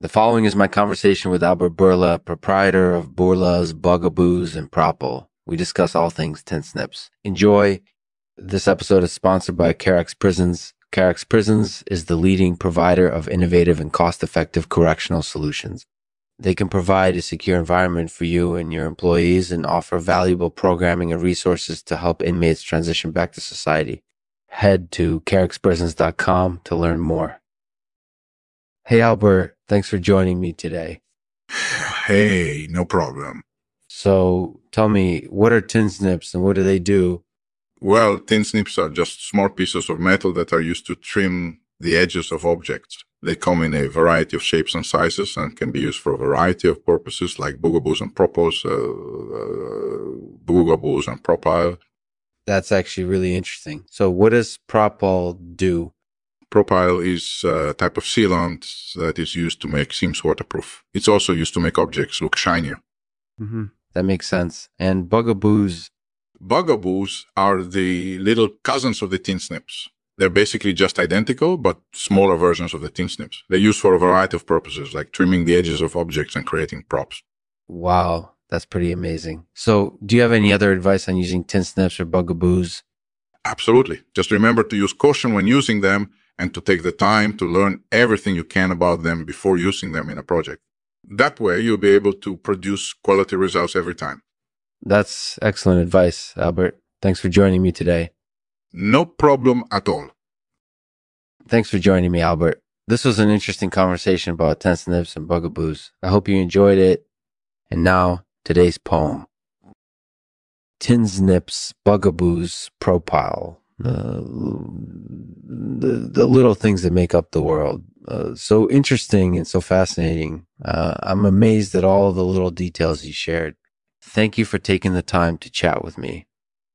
The following is my conversation with Albert Bourla, proprietor of Bourla's Bugaboos and Propyl. We discuss all things tin snips. Enjoy. This episode is sponsored by Carex Prisons. Carex Prisons is the leading provider of innovative and cost effective correctional solutions. They can provide a secure environment for you and your employees and offer valuable programming and resources to help inmates transition back to society. Head to carexprisons.com to learn more. Hey, Albert, thanks for joining me today. Hey, no problem. So tell me, what are tin snips and what do they do? Well, tin snips are just small pieces of metal that are used to trim the edges of objects. They come in a variety of shapes and sizes and can be used for a variety of purposes like boogaboos and propels, uh, uh, bugaboos and propyl. That's actually really interesting. So what does propyl do? Propyl is a type of sealant that is used to make seams waterproof. It's also used to make objects look shinier. Mm-hmm. That makes sense. And bugaboos? Bugaboos are the little cousins of the tin snips. They're basically just identical, but smaller versions of the tin snips. They're used for a variety of purposes, like trimming the edges of objects and creating props. Wow, that's pretty amazing. So, do you have any other advice on using tin snips or bugaboos? Absolutely. Just remember to use caution when using them and to take the time to learn everything you can about them before using them in a project. That way, you'll be able to produce quality results every time. That's excellent advice, Albert. Thanks for joining me today. No problem at all. Thanks for joining me, Albert. This was an interesting conversation about tin snips and bugaboos. I hope you enjoyed it. And now, today's poem. Tinsnips bugaboos, propyl uh, the, the little things that make up the world. Uh, so interesting and so fascinating. Uh, I'm amazed at all the little details you shared. Thank you for taking the time to chat with me.